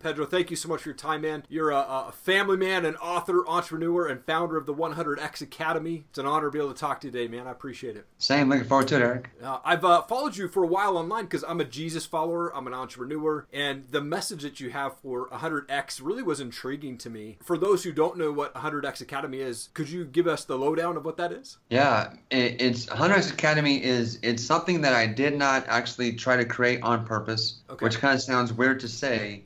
Pedro, thank you so much for your time, man. You're a, a family man, an author, entrepreneur, and founder of the 100X Academy. It's an honor to be able to talk to you today, man. I appreciate it. Same. Looking forward to it, Eric. Uh, I've uh, followed you for a while online because I'm a Jesus follower. I'm an entrepreneur, and the message that you have for 100X really was intriguing to me. For those who don't know what 100X Academy is, could you give us the lowdown of what that is? Yeah, it, it's 100X Academy is it's something that I did not actually try to create on purpose, Okay. which kind of sounds weird to say,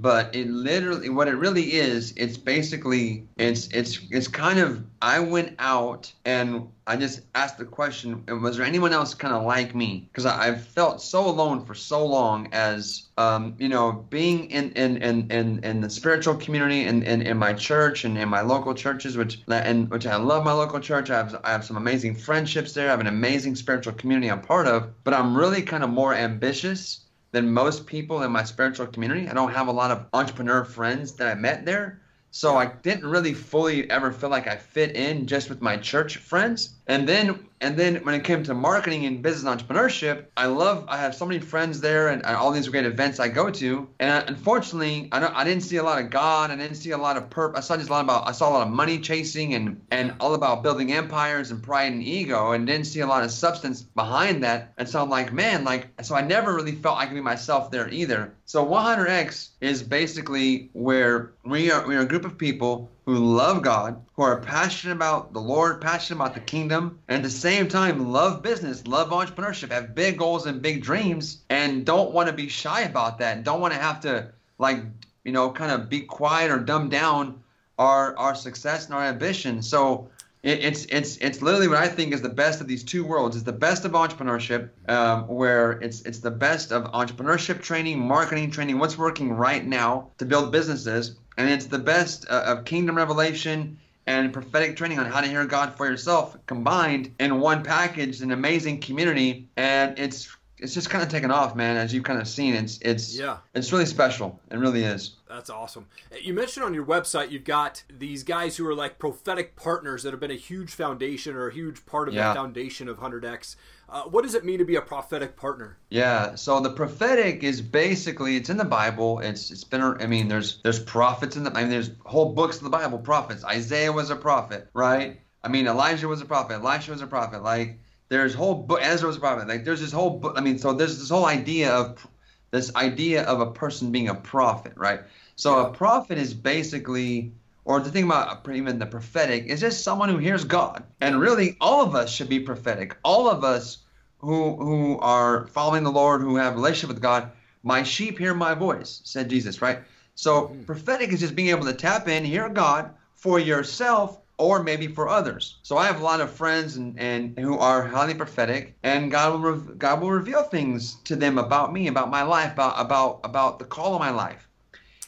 but it literally what it really is, it's basically it's it's it's kind of I went out and I just asked the question, was there anyone else kind of like me? Because I've felt so alone for so long as um, you know, being in in, in, in, in the spiritual community and in, in, my church and in my local churches, which and which I love my local church. I have I have some amazing friendships there. I have an amazing spiritual community I'm part of, but I'm really kind of more ambitious than most people in my spiritual community. I don't have a lot of entrepreneur friends that I met there. So I didn't really fully ever feel like I fit in just with my church friends. And then and then when it came to marketing and business entrepreneurship, I love I have so many friends there and, all these great events I go to. And I, unfortunately, I I didn't see a lot of God. I didn't see a lot of purpose. I saw just a lot about I saw a lot of money chasing and and all about building empires and pride and ego and didn't see a lot of substance behind that. And so I'm like, man, like so I never really felt I could be myself there either. So 100x is basically where we are we are a group of people who love God, who are passionate about the Lord, passionate about the kingdom, and at the same time love business, love entrepreneurship, have big goals and big dreams, and don't want to be shy about that, and don't want to have to like you know kind of be quiet or dumb down our our success and our ambition. So it, it's it's it's literally what I think is the best of these two worlds. It's the best of entrepreneurship, um, where it's it's the best of entrepreneurship training, marketing training, what's working right now to build businesses, and it's the best uh, of kingdom revelation and prophetic training on how to hear God for yourself combined in one package, an amazing community, and it's it's just kind of taken off, man. As you've kind of seen, it's it's Yeah. it's really special. It really is. That's awesome. You mentioned on your website you've got these guys who are like prophetic partners that have been a huge foundation or a huge part of Yeah. the foundation of 100X. Uh, what does it mean to be a prophetic partner? Yeah. So the prophetic is basically it's in the Bible. It's it's been I mean there's there's prophets in the I mean there's whole books in the Bible prophets. Isaiah was a prophet, right? I mean Elijah was a prophet. Elisha was a prophet. Like there's whole book Ezra was a prophet. Like there's this whole book. I mean so there's this whole idea of this idea of a person being a prophet, right? So a prophet is basically or to think about even the prophetic is just someone who hears God. And really all of us should be prophetic. All of us who who are following the Lord, who have a relationship with God, my sheep hear my voice, said Jesus, right? So hmm. prophetic is just being able to tap in, hear God for yourself or maybe for others. So I have a lot of friends and, and who are highly prophetic, and God will re- God will reveal things to them about me, about my life, about about about the call of my life.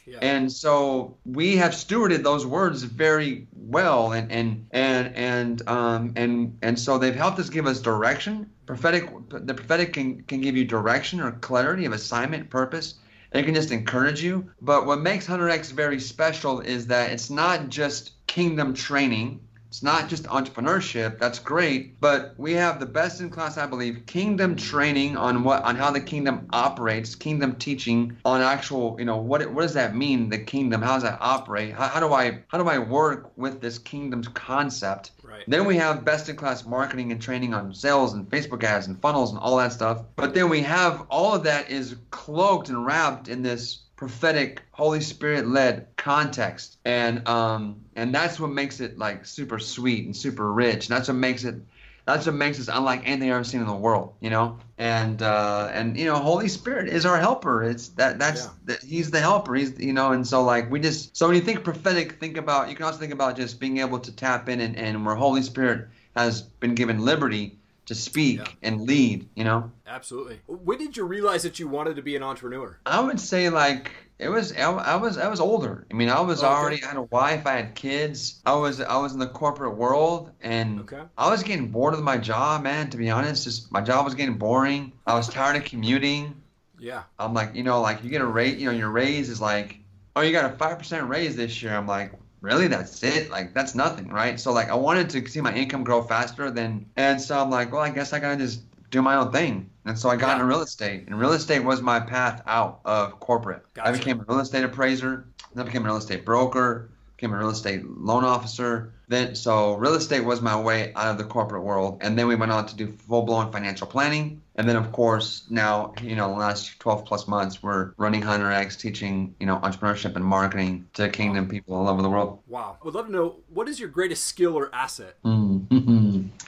Yeah. And so we have stewarded those words very well, and and and and um and and so they've helped us give us direction. Prophetic, the prophetic can can give you direction or clarity of assignment, purpose. and It can just encourage you. But what makes 100x very special is that it's not just kingdom training. It's not just entrepreneurship. That's great, but we have the best in class, I believe, kingdom training on what on how the kingdom operates, kingdom teaching on actual, you know, what what does that mean? The kingdom, how does that operate? How, how do I how do I work with this kingdom's concept? Right. Then we have best in class marketing and training on sales and Facebook ads and funnels and all that stuff. But then we have all of that is cloaked and wrapped in this prophetic holy spirit led context and um and that's what makes it like super sweet and super rich and that's what makes it that's what makes us unlike anything I've ever seen in the world, you know. And uh, and you know, Holy Spirit is our helper. It's that that's Yeah. that He's the helper. He's you know, and so like we just so when you think prophetic, think about you can also think about just being able to tap in and, and where Holy Spirit has been given liberty to speak Yeah. and lead, you know. Absolutely. When did you realize that you wanted to be an entrepreneur? I would say like it was I, I was I was older. I mean, I was Oh, Okay. already I had a wife, I had kids. I was I was in the corporate world and Okay. I was getting bored with my job, man, to be honest. Just my job was getting boring. I was tired of commuting. Yeah. I'm like, you know, like you get a rate, you know, your raise is like, oh, you got a 5% raise this year. I'm like, really? That's it? Like, that's nothing, right? So, like, I wanted to see my income grow faster than, and so I'm like, well, I guess I gotta just do my own thing. And so I got Yeah. into real estate, and real estate was my path out of corporate. I became a real estate appraiser, then I became a real estate broker, became a real estate loan officer. Then, so real estate was my way out of the corporate world, and then we went on to do full blown financial planning. And then, of course, now you know, the last 12 plus months, we're running 100X, teaching you know entrepreneurship and marketing to Kingdom people all over the world. Wow. Would love to know what is your greatest skill or asset? Mm-hmm.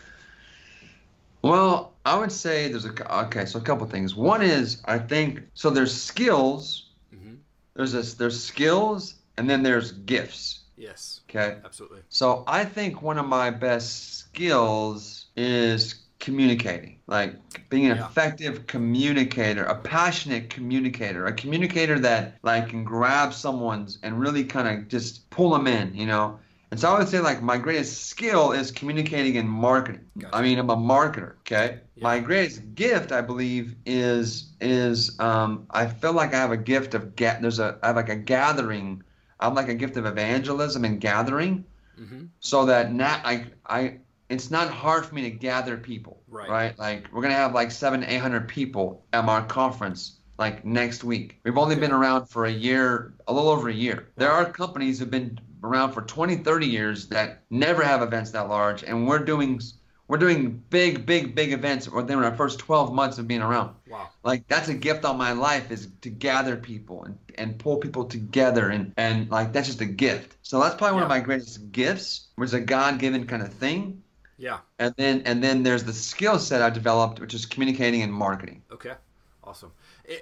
Well, I would say there's a okay. So a couple things. One is I think so. There's skills. Mhm. There's this. There's skills, and then there's gifts. Yes, Okay. absolutely. So I think one of my best skills is communicating, like being an Yeah. effective communicator, a passionate communicator, a communicator that like can grab someone's and really kind of just pull them in, you know. And so I would say like my greatest skill is communicating and marketing. Gotcha. I mean, I'm a marketer. Okay. Yeah. My greatest gift, I believe, is is um, I feel like I have a gift of ga- there's a I have like a gathering. I have like a gift of evangelism and gathering hmm so that now I I it's not hard for me to gather people. Right. right? Like we're gonna have like seven, eight hundred people at our conference like next week. We've only been around for a year, a little over a year. There are companies who've been around for 20, 30 years that never have events that large, and we're doing we're doing big, big, big events within our first 12 months of being around Wow. like that's a gift on my life is to gather people and, and pull people together and, and like that's just a gift so that's probably one of my greatest gifts which is a god-given kind of thing Yeah. and then and then there's the skill set i developed which is communicating and marketing Okay. Awesome.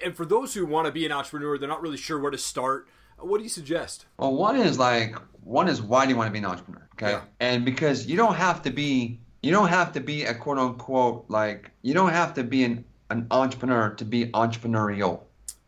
And for those who want to be an entrepreneur, they're not really sure where to start. What do you suggest? well one is like one is why do you want to be an entrepreneur okay Yeah. and because you don't have to be you don't have to be a quote unquote like you don't have to be an, an entrepreneur to be entrepreneurial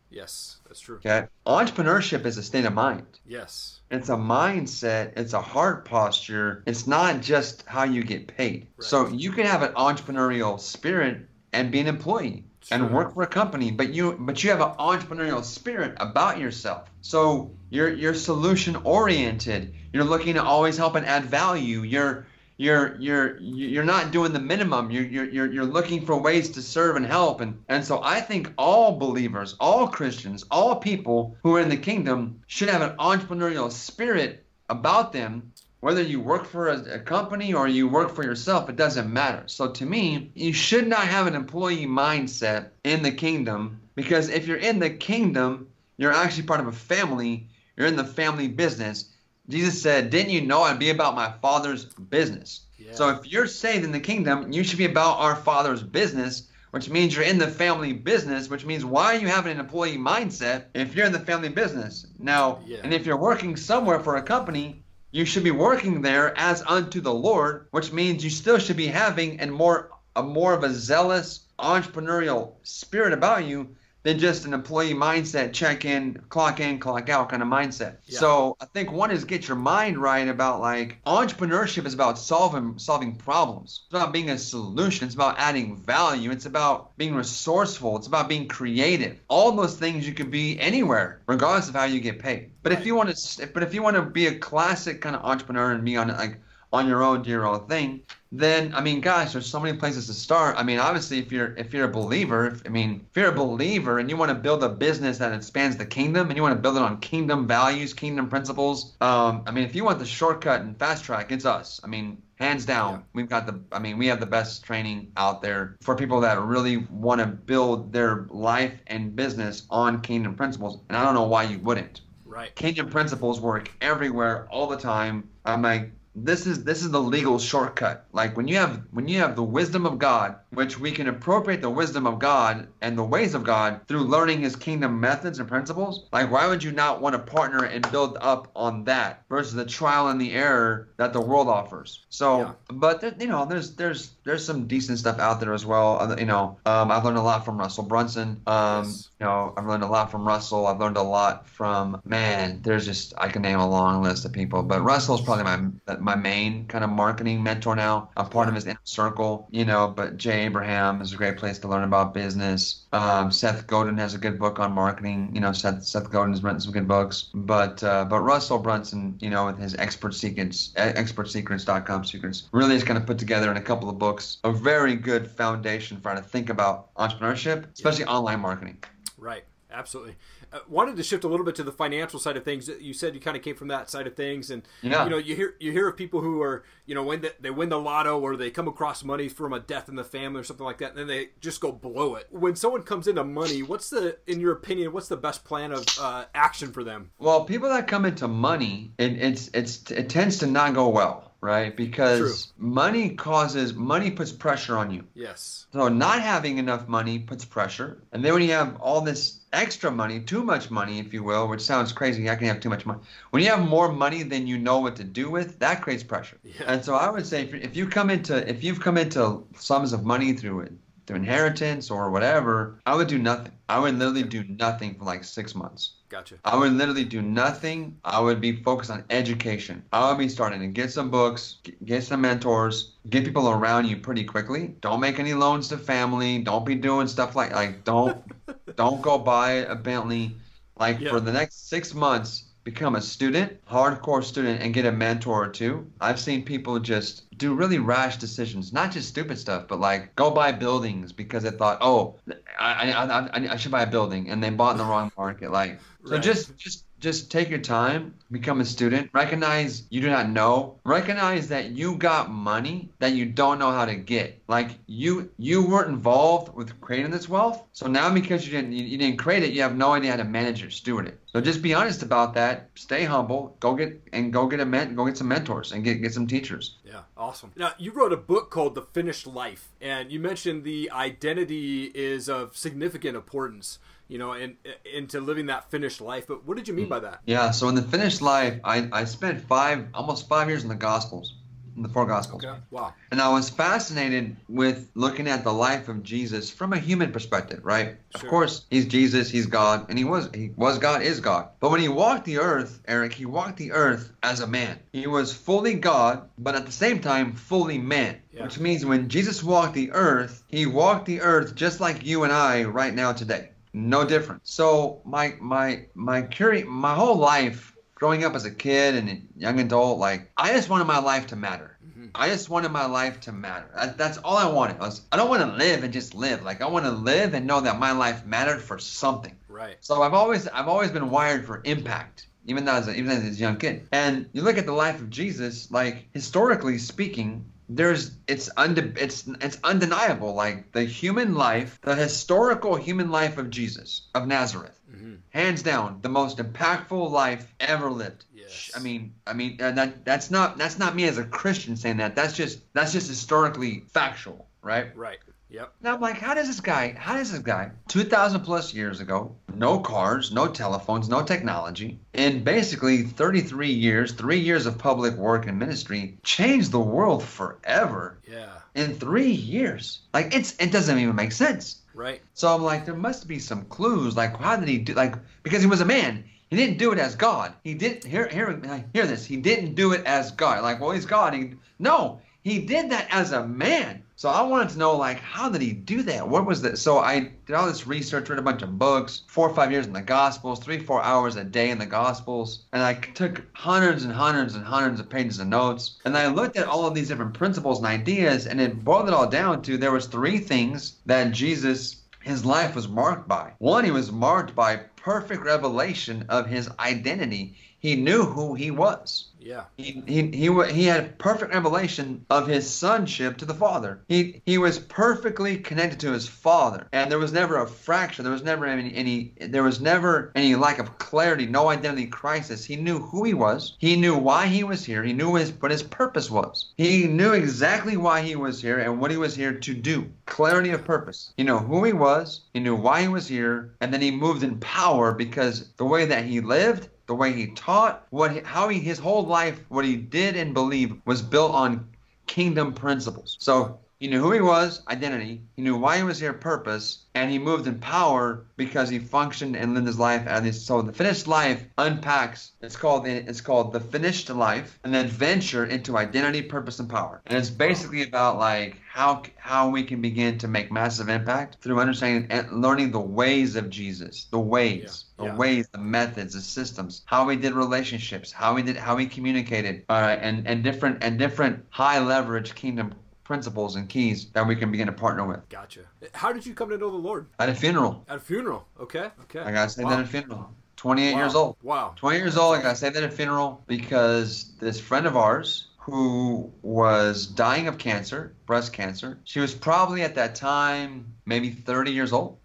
Yes, that's true. okay entrepreneurship is a state of mind Yes. It's a mindset, it's a heart posture. It's not just how you get paid. Right. So you can have an entrepreneurial spirit and be an employee and work for a company, but you but you have an entrepreneurial spirit about yourself. So you're you're solution oriented. You're looking to always help and add value. You're you're you're you're not doing the minimum. You're you're you're, looking for ways to serve and help. And and so I think all believers, all Christians, all people who are in the kingdom should have an entrepreneurial spirit about them. Whether you work for a, a company or you work for yourself, it doesn't matter. So to me, you should not have an employee mindset in the kingdom because if you're in the kingdom, you're actually part of a family. You're in the family business. Jesus said, Didn't you know I'd be about my Father's business? Yeah. So if you're saved in the kingdom, you should be about our Father's business, which means you're in the family business, which means why are you having an employee mindset if you're in the family business? Now, Yeah. and if you're working somewhere for a company, you should be working there as unto the Lord, which means you still should be having and more a more of a zealous entrepreneurial spirit about you than just an employee mindset, check in, clock in, clock out kind of mindset. Yeah. So I think one is get your mind right about like entrepreneurship is about solving solving problems. It's about being a solution. It's about adding value. It's about being resourceful. It's about being creative. All those things you could be anywhere, regardless of how you get paid. But if you want to, but if you want to be a classic kind of entrepreneur and be on like on your own, do your own thing, then I mean, gosh, there's so many places to start. I mean, obviously, if you're if you're a believer, if, I mean, if you're a believer and you want to build a business that expands the kingdom and you want to build it on kingdom values, kingdom principles, um, I mean, if you want the shortcut and fast track, it's us. I mean, hands down, Yeah. we've got the. I mean, we have the best training out there for people that really want to build their life and business on kingdom principles. And I don't know why you wouldn't. Right. Kingdom principles work everywhere all the time. I'm like, this is this is the legal shortcut. Like when you have when you have the wisdom of God, which we can appropriate the wisdom of God and the ways of God through learning His kingdom methods and principles. Like why would you not want to partner and build up on that versus the trial and the error that the world offers? So, Yeah. but you know, there's there's there's some decent stuff out there as well. You know, um, I've learned a lot from Russell Brunson. Um, Yes. you know, I've learned a lot from Russell. I've learned a lot from man. There's just I can name a long list of people, but Russell's probably my my main kind of marketing mentor now. I'm part of his inner circle, you know. But Jay Abraham is a great place to learn about business. Um, Seth Godin has a good book on marketing. You know, Seth Seth Godin has written some good books. But uh, but Russell Brunson, you know, with his expert secrets, expertsecrets.com secrets, really is kind of put together in a couple of books a very good foundation for how to think about entrepreneurship, especially yeah. online marketing. Right. Absolutely. Uh, wanted to shift a little bit to the financial side of things. You said you kind of came from that side of things, and yeah. you know you hear you hear of people who are you know when the, they win the lotto or they come across money from a death in the family or something like that, and then they just go blow it. When someone comes into money, what's the in your opinion what's the best plan of uh, action for them? Well, people that come into money, it, it's it's it tends to not go well right? Because True. money causes money puts pressure on you. Yes. So not having enough money puts pressure, and then when you have all this extra money, too much money, if you will, which sounds crazy. I can have too much money. When you have more money than you know what to do with, that creates pressure. Yeah. And so I would say if you come into if you've come into sums of money through it through inheritance or whatever, I would do nothing. I would literally do nothing for like six months. Gotcha. I would literally do nothing. I would be focused on education. I would be starting to get some books, get some mentors, get people around you pretty quickly. Don't make any loans to family. Don't be doing stuff like like don't don't go buy a Bentley. Like for the next six months, become a student, hardcore student, and get a mentor or two. I've seen people just do really rash decisions, not just stupid stuff, but like go buy buildings because they thought, oh, I, I, I, I should buy a building, and they bought in the wrong market. Like, so right. just just just take your time, become a student, recognize you do not know, recognize that you got money that you don't know how to get. Like you you weren't involved with creating this wealth. So now because you didn't you, didn't create it, you have no idea how to manage it, steward it. So just be honest about that. Stay humble. Go get and go get a men, go get some mentors and get get some teachers. Yeah, awesome. Now you wrote a book called The Finished Life, and you mentioned the identity is of significant importance you know, and into living that finished life. But what did you mean by that? Yeah, so in the finished life, I, I spent five, almost five years in the Gospels, in the four Gospels. Okay, wow. And I was fascinated with looking at the life of Jesus from a human perspective, right? Sure. Of course, he's Jesus, he's God, and he was he was God, is God. But when he walked the earth, Eric, he walked the earth as a man. He was fully God, but at the same time fully man. Yeah. Which means when Jesus walked the earth, he walked the earth just like you and I right now today no different. So my my my curi- my whole life growing up as a kid and a young adult, like I just wanted my life to matter. Mm-hmm. I just wanted my life to matter. I, that's all I wanted. I, was, I don't want to live and just live. Like I want to live and know that my life mattered for something. Right. So I've always I've always been wired for impact even as a, even as a young kid. And you look at the life of Jesus, like historically speaking, there's it's unde- it's it's undeniable like the human life the historical human life of jesus of nazareth mm-hmm. hands down the most impactful life ever lived yes. i mean i mean uh, that that's not that's not me as a christian saying that that's just that's just historically factual right right Yep. Now I'm like, how does this guy, how does this guy, 2,000 plus years ago, no cars, no telephones, no technology, in basically 33 years, three years of public work and ministry, change the world forever? Yeah. In three years, like it's it doesn't even make sense. Right. So I'm like, there must be some clues. Like, how did he do? Like, because he was a man. He didn't do it as God. He didn't hear hear uh, hear this. He didn't do it as God. Like, well, he's God. He, no, he did that as a man. So I wanted to know, like, how did he do that? What was that? So I did all this research, read a bunch of books, four or five years in the Gospels, three, four hours a day in the Gospels, and I took hundreds and hundreds and hundreds of pages of notes, and I looked at all of these different principles and ideas, and it boiled it all down to there was three things that Jesus his life was marked by. One, he was marked by perfect revelation of his identity. He knew who he was. Yeah. He, he, he, he had perfect revelation of his sonship to the Father. He, he was perfectly connected to his Father. And there was never a fracture. There was never any, any there was never any lack of clarity, no identity crisis. He knew who he was. He knew why he was here. He knew his, what his purpose was. He knew exactly why he was here and what he was here to do. Clarity of purpose. He knew who he was. He knew why he was here. And then he moved in power because the way that he lived the way he taught, what he, how he his whole life, what he did and believed was built on kingdom principles. So He knew who he was, identity. He knew why he was here, purpose, and he moved in power because he functioned and lived his life as this. So the finished life unpacks. It's called it's called the finished life, and then venture into identity, purpose, and power. And it's basically about like how how we can begin to make massive impact through understanding and learning the ways of Jesus, the ways, Yeah. the Yeah. ways, the methods, the systems, how we did relationships, how we did how we communicated, uh, and and different and different high leverage kingdom principles and keys that we can begin to partner with. Gotcha. How did you come to know the Lord? At a funeral, At a funeral. Okay. Okay. I gotta say wow. that at a funeral. 28 Wow. years old. Wow. 20 years old, I gotta say that at a funeral because this friend of ours who was dying of cancer, breast cancer, she was probably at that time maybe 30 years old.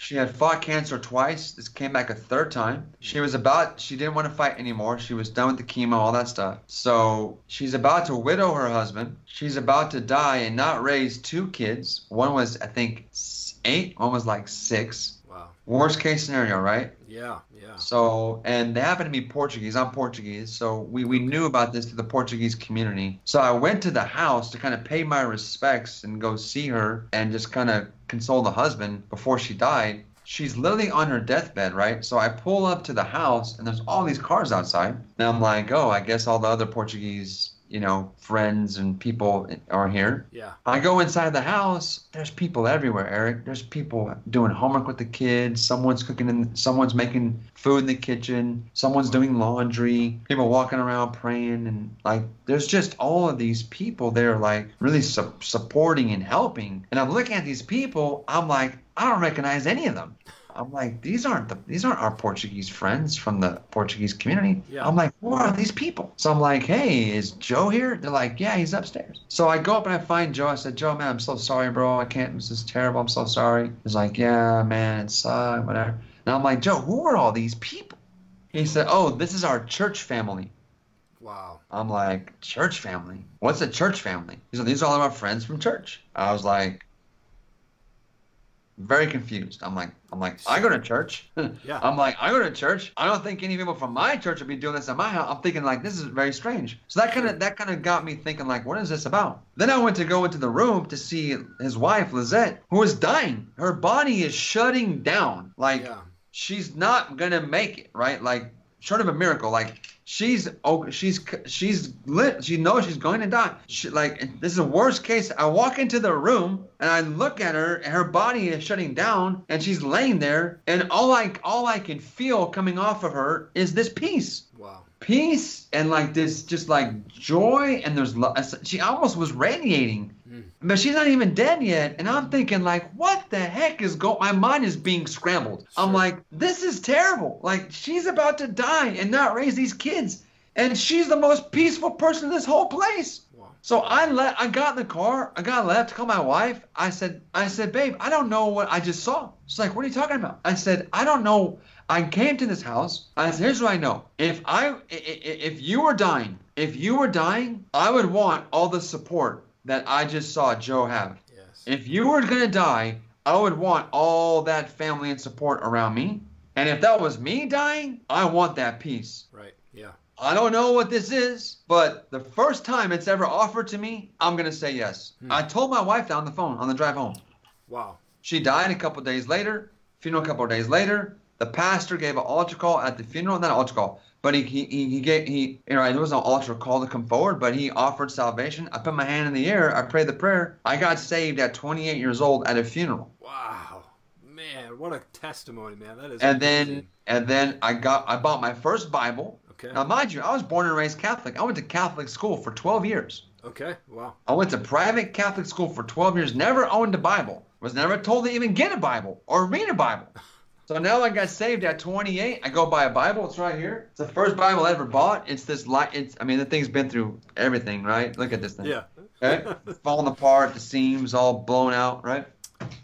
She had fought cancer twice. This came back a third time. She was about, she didn't want to fight anymore. She was done with the chemo, all that stuff. So she's about to widow her husband. She's about to die and not raise two kids. One was, I think, eight, one was like six. Wow. Worst case scenario, right? Yeah. Yeah. So, and they happen to be Portuguese. I'm Portuguese. So we, we knew about this through the Portuguese community. So I went to the house to kind of pay my respects and go see her and just kind of console the husband before she died. She's literally on her deathbed, right? So I pull up to the house and there's all these cars outside. And I'm like, oh, I guess all the other Portuguese, you know, friends and people are here. Yeah. I go inside the house. There's people everywhere, Eric. There's people doing homework with the kids. Someone's cooking in. Someone's making food in the kitchen. Someone's doing laundry. People walking around praying, and like, there's just all of these people there, like really su- supporting and helping. And I'm looking at these people. I'm like, I don't recognize any of them. I'm like, these aren't the these aren't our Portuguese friends from the Portuguese community. Yeah. I'm like, who are these people? So I'm like, hey, is Joe here? They're like, yeah, he's upstairs. So I go up and I find Joe. I said, Joe, man, I'm so sorry, bro. I can't. This is terrible. I'm so sorry. He's like, yeah, man, it sucks, whatever. And I'm like, Joe, who are all these people? He said, oh, this is our church family. Wow. I'm like, church family? What's a church family? He said, these are all of our friends from church. I was like, very confused. I'm like, I'm like, I go to church. Yeah. I'm like, I go to church. I don't think any people from my church would be doing this at my house. I'm thinking like, this is very strange. So that kind of that kind of got me thinking like, what is this about? Then I went to go into the room to see his wife Lizette, who is dying. Her body is shutting down. Like Yeah. she's not gonna make it. Right? Like short of a miracle. Like she's oh she's she's lit. She knows she's going to die. She, like this is the worst case. I walk into the room and I look at her, and her body is shutting down, and she's laying there, and all I all I can feel coming off of her is this peace Wow. peace and like this just like joy and there's she almost was radiating Mm. but she's not even dead yet and i'm thinking like what the heck is going my mind is being scrambled i'm like this is terrible like she's about to die and not raise these kids and she's the most peaceful person in this whole place Wow. so I let I got in the car, I got left, called my wife. I said, I said, babe, I don't know what I just saw. She's like, what are you talking about? I said, I don't know. I came to this house. I said, here's what I know. If i- if you were dying, if you were dying, I would want all the support that I just saw Joe have. Yes. If you were gonna die, I would want all that family and support around me. And if that was me dying, I want that peace. Right. Yeah. I don't know what this is, but the first time it's ever offered to me, I'm gonna say yes. Hmm. I told my wife that on the phone on the drive home. Wow. She died a couple days later. Funeral a couple days later. The pastor gave an altar call at the funeral, not an altar call, but he he he, he gave he you know there was no altar call to come forward, but he offered salvation. I put my hand in the air. I prayed the prayer. I got saved at 28 years old at a funeral. Wow. Man, what a testimony, man. That is. And then and then I got I bought my first Bible. Okay. Now mind you, I was born and raised Catholic. I went to Catholic school for 12 years. Okay. Wow. I went to private Catholic school for 12 years, never owned a Bible, was never told to even get a Bible or read a Bible. So now I got saved at 28. I go buy a Bible. It's right here. It's the first Bible I ever bought. It's this light. It's I mean the thing's been through everything, right? Look at this thing. Yeah. Okay, falling apart, the seams all blown out, right?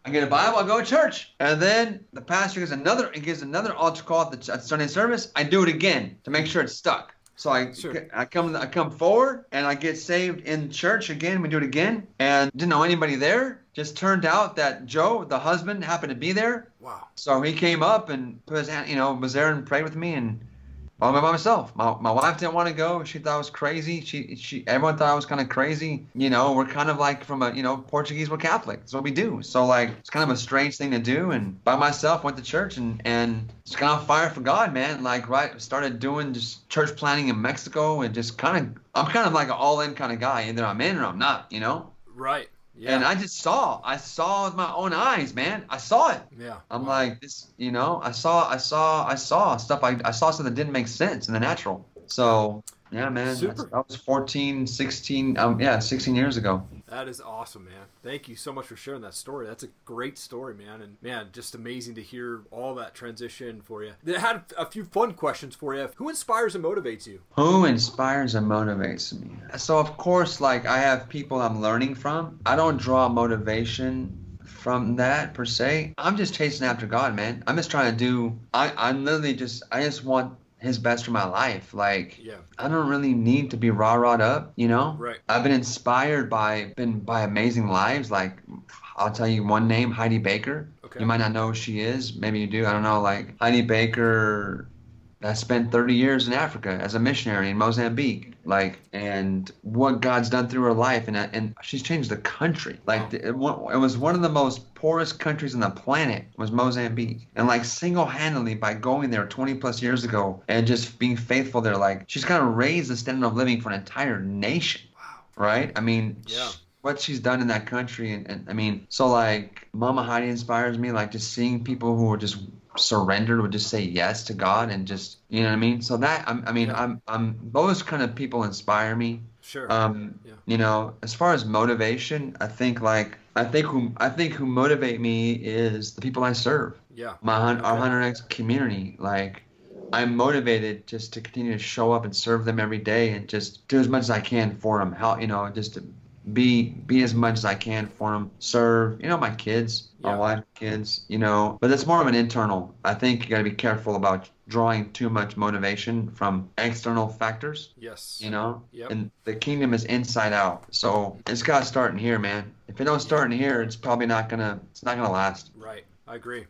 I get a Bible, I go to church, and then the pastor gives another, he gives another altar call at the at Sunday service. I do it again to make sure it's stuck. So I, Sure. I come, I come forward, and I get saved in church again. We do it again, and didn't know anybody there. Just turned out that Joe, the husband, happened to be there. Wow. So he came up and put his hand, you know, was there and prayed with me, and all by myself. My, my wife didn't want to go. She thought I was crazy. She she everyone thought I was kind of crazy. You know, we're kind of like from a you know Portuguese. We're Catholic. That's what we do. So like it's kind of a strange thing to do. And by myself, went to church and and just kind of fire for God, man. Like right, started doing just church planting in Mexico and just kind of I'm kind of like an all in kind of guy. Either I'm in or I'm not. You know. Right. Yeah. And I just saw, I saw with my own eyes, man. I saw it. yeah. I'm like this, you know. I saw, I saw, I saw stuff. I, I saw something that didn't make sense in the natural. So yeah, man. Super. That's, that was 14, 16, um, yeah, 16 years ago. That is awesome, man. Thank you so much for sharing that story. That's a great story, man. And man, just amazing to hear all that transition for you. I had a few fun questions for you. Who inspires and motivates you? Who inspires and motivates me? So of course, like I have people I'm learning from. I don't draw motivation from that per se. I'm just chasing after God, man. I'm just trying to do. I I'm literally just. I just want His best for my life. Like Yeah. I don't really need to be rah rah up, you know. Right. I've been inspired by been by amazing lives. Like I'll tell you one name, Heidi Baker. Okay. You might not know who she is. Maybe you do. I don't know. Like Heidi Baker that spent 30 years in Africa as a missionary in Mozambique. Like, and what God's done through her life, and and she's changed the country. Like, it, it was one of the most poorest countries on the planet was Mozambique, and like single-handedly by going there 20 plus years ago and just being faithful there, like she's kind of raised the standard of living for an entire nation. Wow. Right? I mean, Yeah. what she's done in that country and, and I mean so like Mama Heidi inspires me like just seeing people who are just surrendered would just say yes to God and just you know what I mean so that I'm, I mean Yeah. I'm I'm those kind of people inspire me Sure. um Yeah. you know as far as motivation I think like I think who I think who motivate me is the people I serve yeah. my our. 100X community. Like, I'm motivated just to continue to show up and serve them every day and just do as much as I can for them. How you know, just to be be as much as I can for them. Serve, you know, my kids, my Yeah. wife, kids, you know. But it's more of an internal. I think you got to be careful about drawing too much motivation from external factors. Yes. You know, Yep. and the kingdom is inside out. So it's got to start in here, man. If it don't start in here, it's probably not gonna. It's not gonna last. Right. I agree.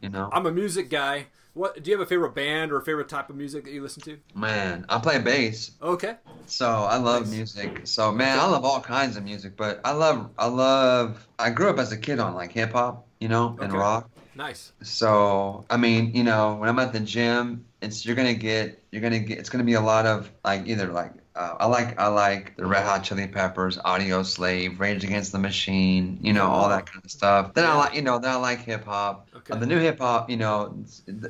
You know. I'm a music guy. What do you have a favorite band or a favorite type of music that you listen to? Man, I play bass, Okay. so I love Nice. music. So man, I love all kinds of music, but I love I love I grew up as a kid on like hip hop, you know, and Okay. rock. Nice. So I mean, you know, when I'm at the gym, it's you're gonna get you're gonna get it's gonna be a lot of like either like uh, I like I like the Red Hot Chili Peppers, Audio Slave, Rage Against the Machine, you know, all that kind of stuff. Then I like you know then I like hip hop. Okay. Uh, the new hip hop, you know,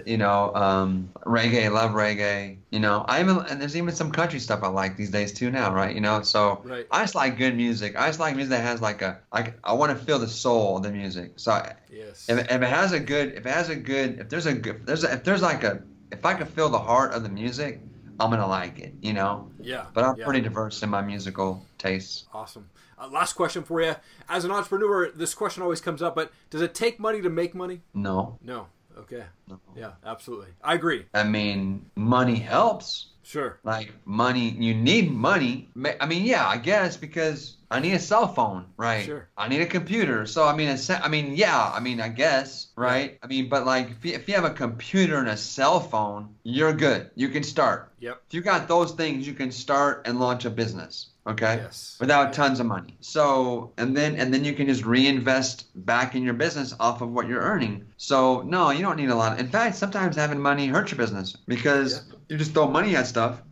you know, um, reggae, love reggae. You know, I even and there's even some country stuff I like these days too now, right? You know, so Right. I just like good music. I just like music that has like a like I want to feel the soul of the music. So I, Yes. if, if it has a good, if it has a good, if there's a good, if there's a, if there's like a, if I can feel the heart of the music, I'm gonna like it, you know. yeah. But I'm yeah. pretty diverse in my musical tastes. Awesome. Uh, last question for you. As an entrepreneur, this question always comes up, but does it take money to make money? No, No. Okay. no. Yeah, absolutely. I agree. I mean, money helps. Sure. Like money, you need money. I mean, yeah, I guess because I need a cell phone, right? Sure. I need a computer. So I mean, I mean, yeah, I mean, I guess, right? I mean, but like, if you, if you have a computer and a cell phone, you're good. You can start. Yep. If you got those things, you can start and launch a business. Okay. Yes. Without tons of money. So and then and then you can just reinvest back in your business off of what you're earning. So no, you don't need a lot. In fact, sometimes having money hurts your business because you just throw money at stuff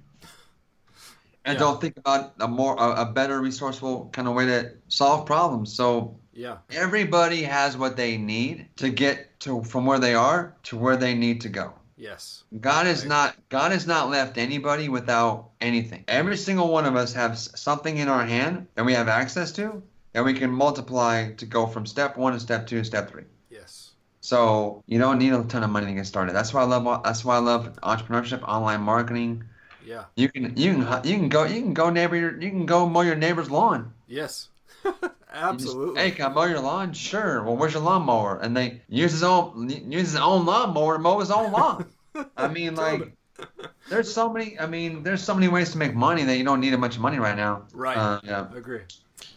and Yeah. don't think about a more a, a better resourceful kind of way to solve problems. So Yeah. everybody has what they need to get to from where they are to where they need to go. Yes. God is Right. not God has not left anybody without anything. Every single one of us have s- something in our hand and we have access to, and we can multiply to go from step one to step two to step three. Yes. So you don't need a ton of money to get started. That's why I love that's why I love entrepreneurship, online marketing. Yeah. You can you can you can go you can go neighbor your, you can go mow your neighbor's lawn. Yes. You just, absolutely. hey, can I mow your lawn? Sure. Well, where's your lawnmower? And they use his own use his own lawnmower to mow his own lawn. I mean, like, there's so many. I mean, there's so many ways to make money that you don't need a bunch of money right now. Right. Uh, yeah. I agree.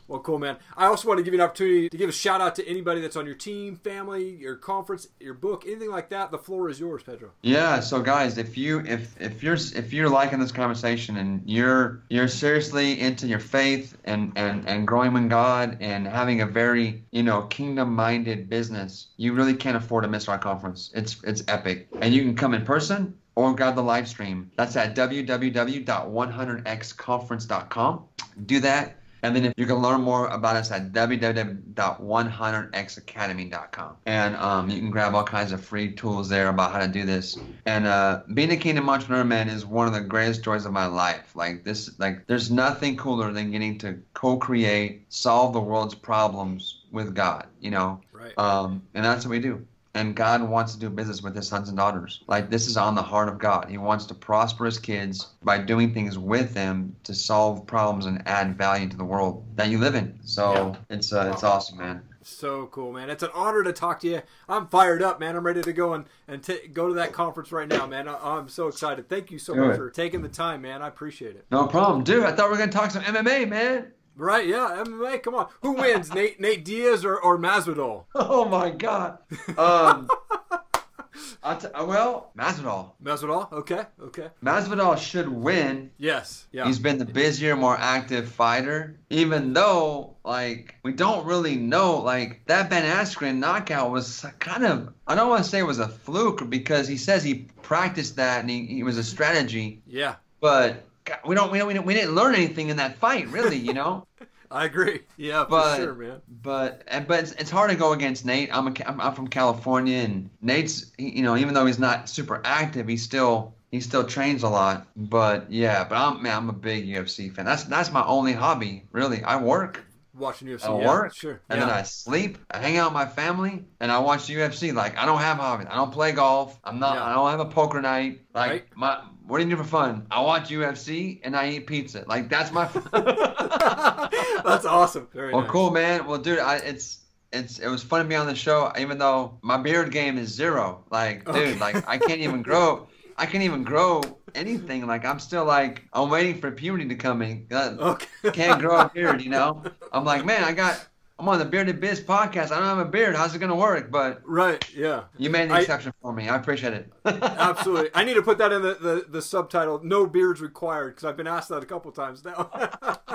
Well, cool, man. I also want to give you an opportunity to give a shout out to anybody that's on your team, family, your conference, your book, anything like that. The floor is yours, Pedro. Yeah. So guys, if you if if you're if you're liking this conversation and you're you're seriously into your faith and and and growing in God and having a very you know kingdom minded business, you really can't afford to miss our conference. It's it's epic, and you can come in person or grab the live stream. That's at www.100xconference.com. Do that. And then if you can learn more about us at www.100xacademy.com. And um, you can grab all kinds of free tools there about how to do this. And uh, being a kingdom entrepreneur, man, is one of the greatest joys of my life. Like this, like there's nothing cooler than getting to co-create, solve the world's problems with God. You know, Right. um, and that's what we do. And God wants to do business with his sons and daughters. Like this is on the heart of God. He wants to prosper his kids by doing things with them to solve problems and add value to the world that you live in. So it's uh, it's awesome, man. So cool, man. It's an honor to talk to you. I'm fired up, man. I'm ready to go and, and t- go to that conference right now, man. I- I'm so excited. Thank you so Do much it. for taking the time, man. I appreciate it. No problem, dude. I thought we were gonna talk some MMA, man. Right, yeah, MMA, come on. Who wins, Nate Nate Diaz or, or Masvidal? Oh my God. Um, I'll well, Masvidal. Masvidal? Okay, okay. Masvidal should win Yes, yeah. He's been the busier, more active fighter. Even though, like, we don't really know, like, that Ben Askren knockout was kind of, I don't want to say it was a fluke because he says he practiced that and he, he was a strategy, yeah, but we don't, we don't, we didn't, we didn't learn anything in that fight, really, you know? I agree. Yeah, for But- sure, man. But and but it's, it's hard to go against Nate. I'm, a, I'm I'm from California, and Nate's you know even though he's not super active, he still he still trains a lot. But yeah, but I'm man, I'm a big UFC fan. That's that's my only hobby really. I work Watching UFC. I yeah, work, Sure. and yeah. then I sleep. I hang out with my family, and I watch UFC. Like I don't have hobbies. I don't play golf. I'm not. Yeah. I don't have a poker night. Like Right. my what do you do for fun? I watch UFC and I eat pizza. Like that's my. That's awesome. Very Well, nice. cool, man. Well, dude, I, it's it's it was fun to be on the show, even though my beard game is zero. Like, dude, Okay. like I can't even grow. I can't even grow anything. Like, I'm still like I'm waiting for puberty to come in. Okay. Can't grow a beard, you know. I'm like, man, I got. I'm on the Bearded Biz podcast. I don't have a beard. How's it gonna work? But Right. Yeah. you made an I- exception for me. I appreciate it. Absolutely. I need to put that in the, the, the subtitle. No beards required because I've been asked that a couple times now.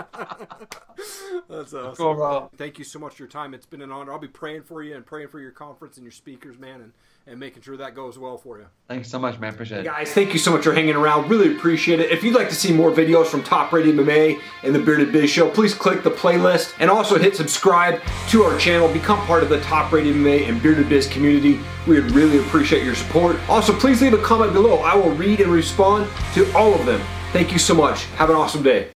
That's awesome. cool, bro. Thank you so much for your time. It's been an honor. I'll be praying for you and praying for your conference and your speakers, man, and, and making sure that goes well for you. Thanks so much, man. Appreciate it. Guys, thank you so much for hanging around. Really appreciate it. If you'd like to see more videos from Top Rated MMA and the Bearded Biz Show, please click the playlist and also hit subscribe to our channel. Become part of the Top Rated MMA and Bearded Biz community. We would really appreciate your support. Also, please leave a comment below. I will read and respond to all of them. Thank you so much. Have an awesome day.